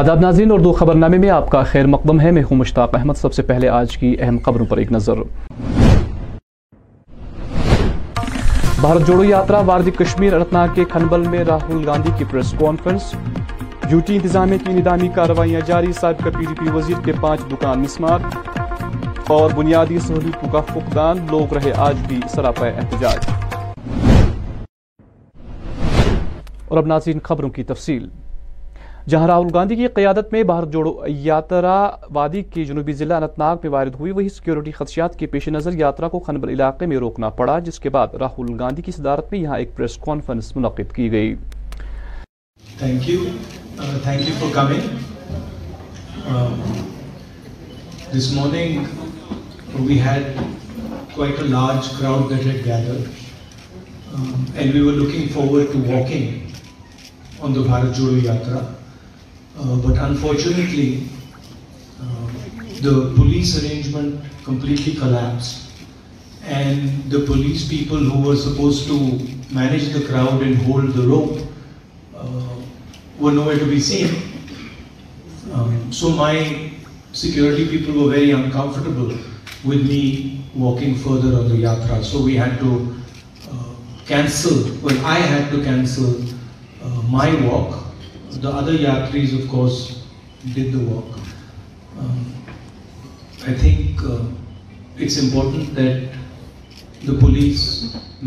آداب اور دو خبر نامے میں آپ کا خیر مقدم ہے میں ہوں مشتاق احمد سب سے پہلے آج کی اہم خبروں پر ایک نظر بھارت جوڑو یاترا واردی کشمیر انتناگ کے کھنبل میں راہل گاندھی کی پریس کانفرنس یوٹی انتظامیہ کی ندامی کارروائیاں جاری سابقہ پی ڈی پی وزیر کے پانچ دکان مسمار اور بنیادی سہولتوں کا فقدان لوگ رہے آج بھی سراپا احتجاج اور اب ناظرین خبروں کی تفصیل جہاں راہل گاندھی کی قیادت میں بھارت جوڑو یاترا وادی کے جنوبی ضلع انت میں وارد ہوئی وہی سیکیورٹی خدشات کے پیش نظر یاترا کو خنبل علاقے میں روکنا پڑا جس کے بعد راہل گاندھی کی صدارت میں یہاں ایک پریس کانفرنس منعقد کی گئی this morning we had quite a large crowd that had gather and we were looking forward to walking on the Bharat Jodo Yatra Uh, but unfortunately, uh, the police arrangement completely collapsed, and the police people who were supposed to manage the crowd and hold the rope uh, were nowhere to be seen. Um, so my security people were very uncomfortable with me walking further on the yatra. So we had to cancel, well I had to cancel my walk other yatri is of course dock I think it's important that the police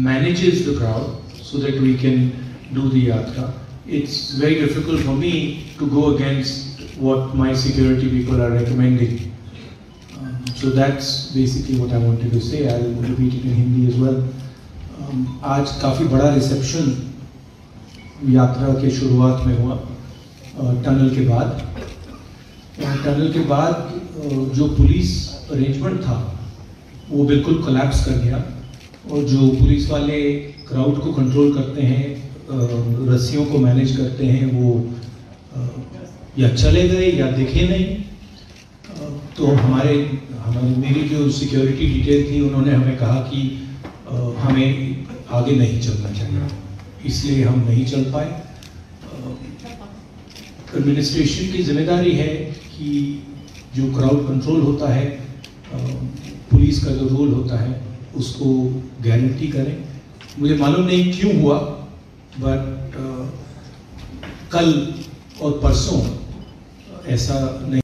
manages the crowd so that we can do the yatra it's very difficult for me to go against what my security people are recommend so that's آج کافی بڑا reception یاترا کے شروعات میں ہوا tunnel کے بعد tunnel کے بعد جو پولیس ارینجمنٹ تھا وہ بالکل کلیپس کر گیا اور جو پولیس والے کراؤڈ کو کنٹرول کرتے ہیں رسیوں کو مینیج کرتے ہیں وہ یا چلے گئے یا دکھے نہیں تو ہمارے میری جو سیکیورٹی ڈیٹیل تھی انہوں نے ہمیں کہا کہ ہمیں آگے نہیں چلنا چاہیے اس لیے ہم نہیں چل پائے ایڈمنسٹریشن کی ذمہ داری ہے کہ جو کراؤڈ کنٹرول ہوتا ہے پولیس کا جو رول ہوتا ہے اس کو گارنٹی مجھے معلوم نہیں کیوں ہوا بٹ کل اور پرسوں ایسا نہیں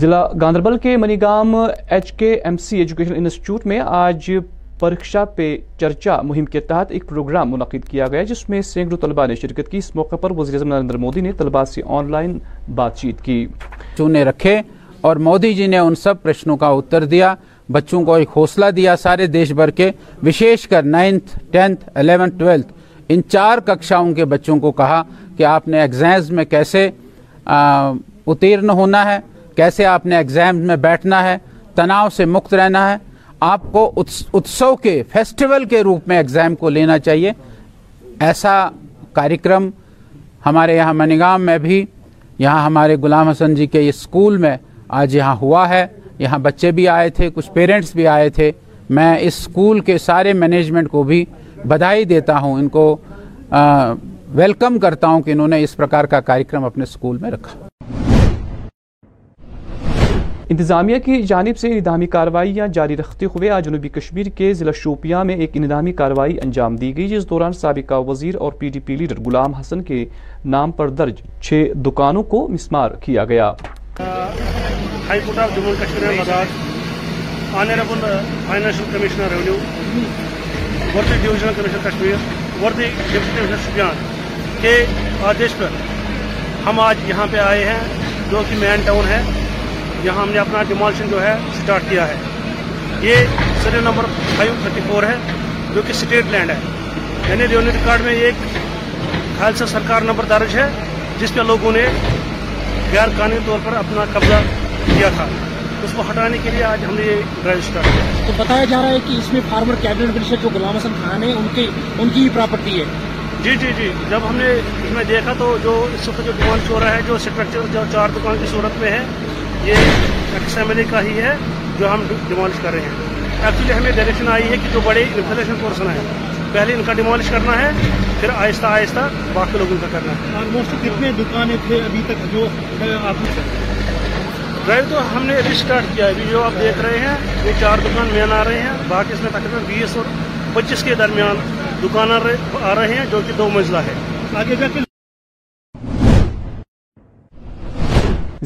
ضلع گاندربل کے Manigam H K M C education institute میں آج پرشا پہ چرچا مہم کے تحت ایک پروگرام منعقد کیا گیا جس میں طلبہ نے شرکت کی اس موقع پر نریندر مودی نے طلبہ سے آن لائن بات چیت کی چونے رکھے اور مودی جی نے ان سب پرشنوں کا اتر دیا بچوں کو ایک حوصلہ دیا سارے دیش بھر کے وشیش کر نائنتھ ٹینتھ الیونتھ ٹویلتھ ان چار ککشاؤں کے بچوں کو کہا کہ آپ نے ایگزامز میں کیسے اتیرن ہونا ہے کیسے آپ نے ایگزامز میں بیٹھنا ہے تناؤ سے مکت رہنا ہے آپ کو اتسو کے فیسٹیول کے روپ میں ایگزام کو لینا چاہیے ایسا ہمارے یہاں منیگام میں بھی یہاں ہمارے غلام حسن جی کے اسکول میں آج یہاں ہوا ہے یہاں بچے بھی آئے تھے کچھ پیرنٹس بھی آئے تھے میں اس اسکول کے سارے مینجمنٹ کو بھی بدھائی دیتا ہوں ان کو ویلکم کرتا ہوں کہ انہوں نے اس پرکار کا کارکرم اپنے اسکول میں رکھا انتظامیہ کی جانب سے اندامی کاروائیاں جاری رکھتے ہوئے آج جنوبی کشمیر کے ضلع شوپیاں میں ایک اندامی کارروائی انجام دی گئی جس دوران سابقہ وزیر اور P D P leader Ghulam Hassan کے نام پر درج چھ دکانوں کو مسمار کیا گیا کے آدیش پر ہم آج یہاں پہ آئے ہیں جو کہ یہاں ہم نے اپنا ڈیمالشن جو ہے سٹارٹ کیا ہے یہ سرے نمبر فائیو تھرٹی فور ہے جو کہ سٹیٹ لینڈ ہے یعنی ریکارڈ میں ایک سے سرکار نمبر دارج ہے جس پہ لوگوں نے غیر قانونی طور پر اپنا قبضہ کیا تھا اس کو ہٹانے کے لیے آج ہم نے یہ ڈرائیو اسٹارٹ کیا تو بتایا جا رہا ہے کہ اس میں فارمر منسٹر جو غلام حسن خان ہیں ان کی ان کی پراپرٹی ہے جی جی جی جب ہم نے اس میں دیکھا تو جو اس وقت جو ہو چورہ ہے جو اسٹرکچر جو چار دکان کی صورت میں ہے یہ کا ہی ہے جو ہم ڈیمالش کر رہے ہیں ایکچولی ہمیں ڈائریکشن آئی ہے کہ جو بڑے انفلیشن پورسن ہے پہلے ان کا ڈیمالش کرنا ہے پھر آہستہ آہستہ باقی لوگوں کا کرنا ہے آلموسٹ کتنے دکانیں تھے ابھی تک جو آپ ڈرائیو تو ہم نے ابھی اسٹارٹ کیا ہے جو آپ دیکھ رہے ہیں یہ چار دکان مین آ رہے ہیں باقی اس میں تقریباً بیس اور پچیس کے درمیان دکان آ رہے ہیں جو کہ دو منزلہ ہے آگے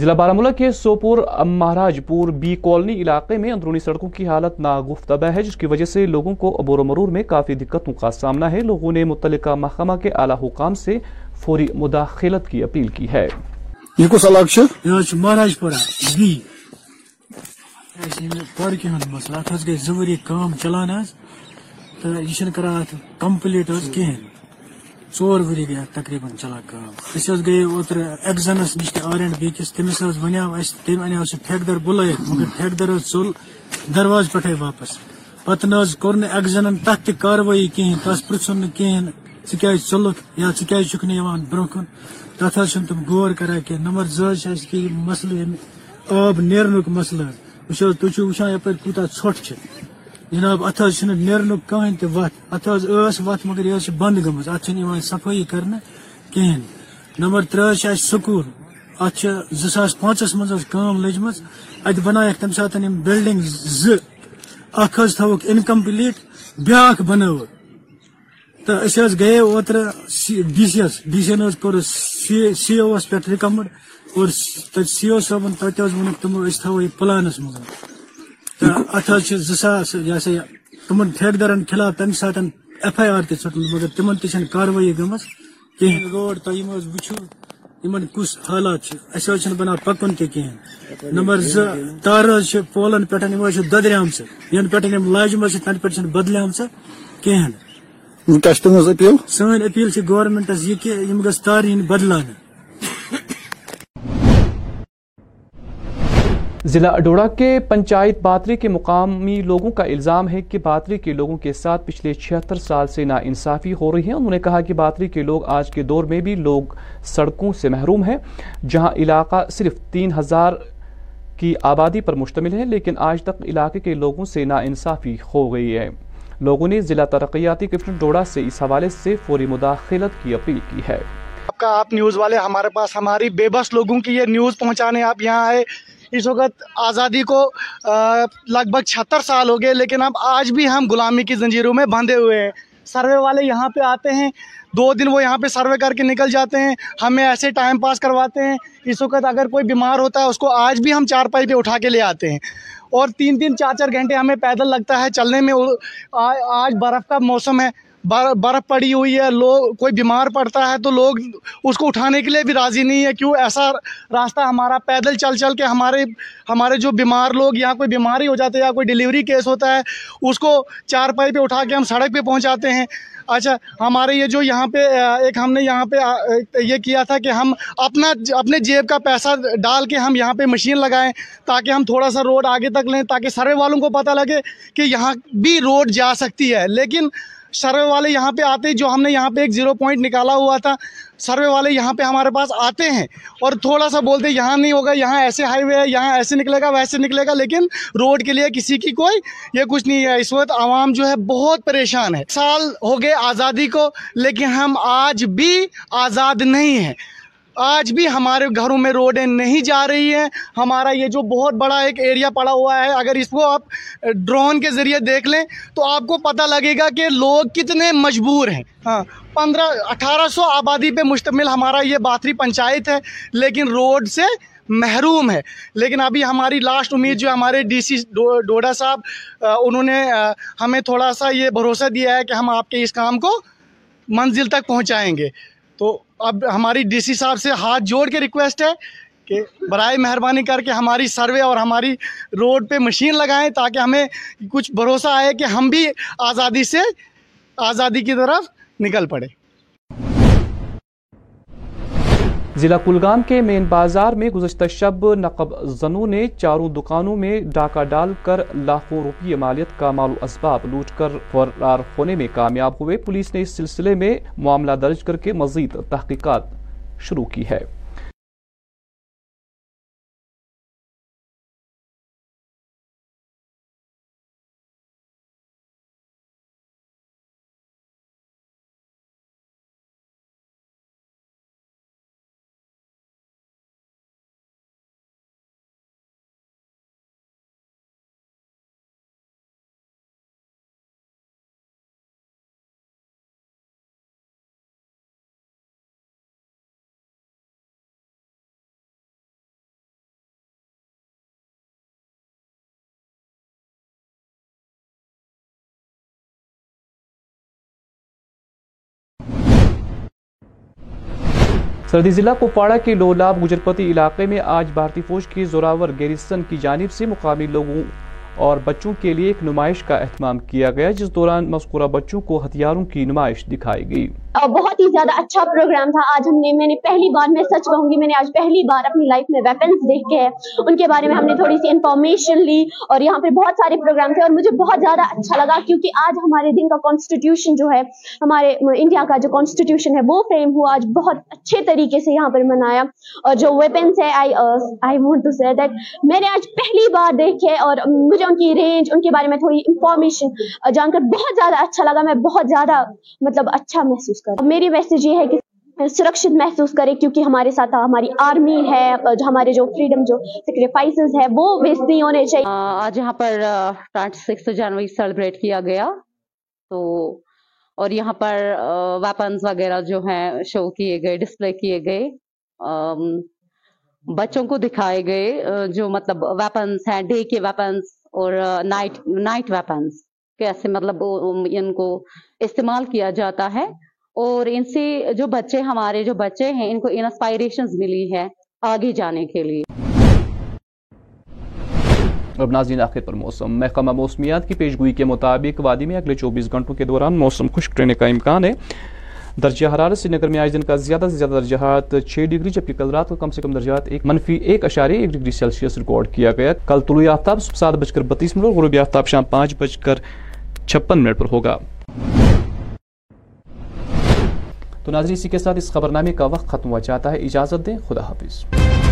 ضلع بارہمولہ کے سوپور مہاراج پور بی کالونی علاقے میں اندرونی سڑکوں کی حالت ناگفتبہ ہے جس کی وجہ سے لوگوں کو عبور و مرور میں کافی دقتوں کا سامنا ہے لوگوں نے متعلقہ محکمہ کے اعلی حکام سے فوری مداخلت کی اپیل کی ہے یہ کس علاقہ چھ یہ مہاراج پورہ بی اس میں پارکی ہن مسئلہ تھس گئی زوری کام چلانا تو یہ شن کرا کمپلیٹ اس کہیں ژور ؤری گٔے اَتھ تقریٖباً چلان کٲم أسۍ حظ گٔے اوترٕ اٮ۪کزَنَس نِش تہِ آر اینٛڈ بیٚکِس تٔمِس حظ وَنیو اَسہِ تٔمۍ اَنیو سُہ ٹھیکدَر بُلٲیِتھ مگر ٹھیکدَر حظ ژوٚل دَرواز پٮ۪ٹھَے واپَس پَتہٕ نہ حظ کوٚر نہٕ اٮ۪کزَنَن تَتھ تہِ کاروٲیی کِہیٖنۍ تَس پِرٛژھُن نہٕ کِہیٖنۍ ژٕ کیٛازِ ژوٚلُکھ یا ژٕ کیٛازِ چھُکھ نہٕ یِوان برونٛہہ کُن تَتھ حظ چھِنہٕ تِم غور کَران کینٛہہ نَمبر زٕ حظ چھِ اَسہِ کہِ یہِ مَسلہٕ ییٚمہِ یعنی آب نیرنُک مَسلہٕ حظ وٕچھ حظ تُہۍ چھِو وٕچھان یَپٲرۍ کوٗتاہ ژھۄٹھ چھِ جناب تہ كہیں ات وت مگر یہ بند گی اتھ صفائی کرنے کہین نمبر تر سکول ات ساس پانچس مز لجم ات بنائیں تمہ سات بلڈنگ زخ ان كمپلٹ بیا بن تو اس گئے اوتر ڈی سی ڈی سی کور سی او یس پکم ات صاحب تم تا پلانس من ات ساس یہ سا یہ تم ٹھیکدرن خلاف تمہ سات ایف آئی آر تھی ٹھم مگر تم تھی کاروی گیم تھی وس حالات اچھا بنات پکن تہین نمبر زٕ زارج پولن پہ ددریم لاجمہ تنہیں بدلیم کی سن اپیل گورمنٹس یہ کہ ہم گھس تار بدل ضلع اڈوڑا کے پنچایت باتری کے مقامی لوگوں کا الزام ہے کہ باتری کے لوگوں کے ساتھ پچھلے چھہتر سال سے ناانصافی ہو رہی ہے انہوں نے کہا کہ باتری کے لوگ آج کے دور میں بھی لوگ سڑکوں سے محروم ہیں جہاں علاقہ صرف تین ہزار کی آبادی پر مشتمل ہے لیکن آج تک علاقے کے لوگوں سے ناانصافی ہو گئی ہے لوگوں نے ضلع ترقیاتی کشن ڈوڑا سے اس حوالے سے فوری مداخلت کی اپیل کی ہے آپ آپ کا نیوز والے ہمارے پاس ہماری بے بس لوگوں کی یہ نیوز پہنچانے آپ یہاں آئے اس وقت آزادی کو لگ بھگ چھتر سال ہو گئے لیکن اب آج بھی ہم غلامی کی زنجیروں میں باندھے ہوئے ہیں سروے والے یہاں پہ آتے ہیں دو دن وہ یہاں پہ سروے کر کے نکل جاتے ہیں ہمیں ایسے ٹائم پاس کرواتے ہیں اس وقت اگر کوئی بیمار ہوتا ہے اس کو آج بھی ہم چار پائی پہ اٹھا کے لے آتے ہیں اور تین تین چار چار گھنٹے ہمیں پیدل لگتا ہے چلنے میں آج برف کا موسم ہے برف پڑی ہوئی ہے لوگ کوئی بیمار پڑتا ہے تو لوگ اس کو اٹھانے کے لیے بھی راضی نہیں ہے کیوں ایسا راستہ ہمارا پیدل چل چل کے ہمارے ہمارے جو بیمار لوگ یہاں کوئی بیماری ہو جاتے ہیں یا کوئی ڈیلیوری کیس ہوتا ہے اس کو چار پائی پہ اٹھا کے ہم سڑک پہ پہنچاتے ہیں اچھا ہمارے یہ جو یہاں پہ ایک ہم نے یہاں پہ یہ کیا تھا کہ ہم اپنا اپنے جیب کا پیسہ ڈال کے ہم یہاں پہ مشین لگائیں تاکہ ہم تھوڑا سا روڈ آگے تک لیں تاکہ سروے والوں کو پتہ لگے کہ یہاں بھی روڈ جا سکتی ہے لیکن سروے والے یہاں پہ آتے جو ہم نے یہاں پہ ایک زیرو پوائنٹ نکالا ہوا تھا سروے والے یہاں پہ ہمارے پاس آتے ہیں اور تھوڑا سا بولتے یہاں نہیں ہوگا یہاں ایسے ہائی وے ہے یہاں ایسے نکلے گا ویسے نکلے گا لیکن روڈ کے لیے کسی کی کوئی یہ کچھ نہیں ہے اس وقت عوام جو ہے بہت پریشان ہے سال ہو گئے آزادی کو لیکن ہم آج بھی آزاد نہیں ہیں آج بھی ہمارے گھروں میں روڈیں نہیں جا رہی ہیں ہمارا یہ جو بہت بڑا ایک ایریا پڑا ہوا ہے اگر اس کو آپ ڈرون کے ذریعے دیکھ لیں تو آپ کو پتہ لگے گا کہ لوگ کتنے مجبور ہیں ہاں پندرہ اٹھارہ سو آبادی پہ مشتمل ہمارا یہ باتری پنچایت ہے لیکن روڈ سے محروم ہے لیکن ابھی ہماری لاسٹ امید جو ہمارے ڈی سی ڈوڈا صاحب انہوں نے ہمیں تھوڑا سا یہ بھروسہ دیا ہے کہ ہم آپ کے اس کام کو منزل تک پہنچائیں گے تو اب ہماری ڈی سی صاحب سے ہاتھ جوڑ کے ریکویسٹ ہے کہ برائے مہربانی کر کے ہماری سروے اور ہماری روڈ پہ مشین لگائیں تاکہ ہمیں کچھ بھروسہ آئے کہ ہم بھی آزادی سے آزادی کی طرف نکل پڑے ضلع کلگام کے مین بازار میں گزشتہ شب نقب زنوں نے چاروں دکانوں میں ڈاکہ ڈال کر لاکھوں روپیے مالیت کا و اسباب لوٹ کر فرار ہونے میں کامیاب ہوئے پولیس نے اس سلسلے میں معاملہ درج کر کے مزید تحقیقات شروع کی ہے سردی ضلع کپواڑہ کے لولاب گجرپتی علاقے میں آج بھارتی فوج کی زوراور گیریسن کی جانب سے مقامی لوگوں اور بچوں کے لیے ایک نمائش کا اہتمام کیا گیا جس دوران مذکورہ بچوں کو ہتھیاروں کی نمائش دکھائی گئی بہت ہی زیادہ اچھا پروگرام تھا آج ہم نے میں نے پہلی بار میں سچ کہوں گی میں نے آج پہلی بار اپنی لائف میں ویپنز دیکھ کے ان کے بارے میں ہم نے تھوڑی سی انفارمیشن لی اور یہاں پہ بہت سارے پروگرام تھے اور مجھے بہت زیادہ اچھا لگا کیونکہ آج ہمارے دن کا کانسٹیٹیوشن جو ہے ہمارے انڈیا کا جو کانسٹیٹیوشن ہے وہ فریم ہوا آج بہت اچھے طریقے سے یہاں پر منایا اور جو ویپنس ہے uh, میں نے آج پہلی بار دیکھے اور مجھے ان کی رینج ان کے بارے میں تھوڑی انفارمیشن جان کر بہت زیادہ اچھا لگا میں بہت زیادہ مطلب اچھا محسوس کر میری میسج یہ ہے کہ سرکشت محسوس کرے کیونکہ ہمارے ساتھ ہماری آرمی ہے ہمارے جو فریڈم جو سیکریفائسز ہے وہ ویسٹ نہیں ہونے چاہیے آج یہاں پر ٹوینٹی سکس جنوری سیلیبریٹ کیا گیا تو اور یہاں پر ویپنز وغیرہ جو ہیں شو کیے گئے ڈسپلے کیے گئے بچوں کو دکھائے گئے جو مطلب ویپنز ہیں ڈے کے ویپنز اور نائٹ نائٹ ویپنز کیسے مطلب ان کو استعمال کیا جاتا ہے اور ان سے جو بچے ہمارے جو بچے ہیں ان کو انسپائریشنز ملی ہے آگے جانے کے لیے اب ناظرین آخر پر موسم محکمہ موسمیات کی پیشگوئی کے مطابق وادی میں اگلے چوبیس گھنٹوں کے دوران موسم خشک رہنے کا امکان ہے درجہ حرارت سری نگر میں آج دن کا زیادہ سے زیادہ درجات چھ ڈگری جبکہ کل رات کو کم سے کم درجات ایک منفی ایک اشارے ایک ڈگری سیلسیس ریکارڈ کیا گیا کل طلوع آفتاب سات بج کر بتیس منٹ اور غروب آفتاب شام پانچ بج کر چھپن منٹ پر ہوگا تو ناظرین اسی کے ساتھ اس خبرنامے کا وقت ختم ہو جاتا ہے اجازت دیں خدا حافظ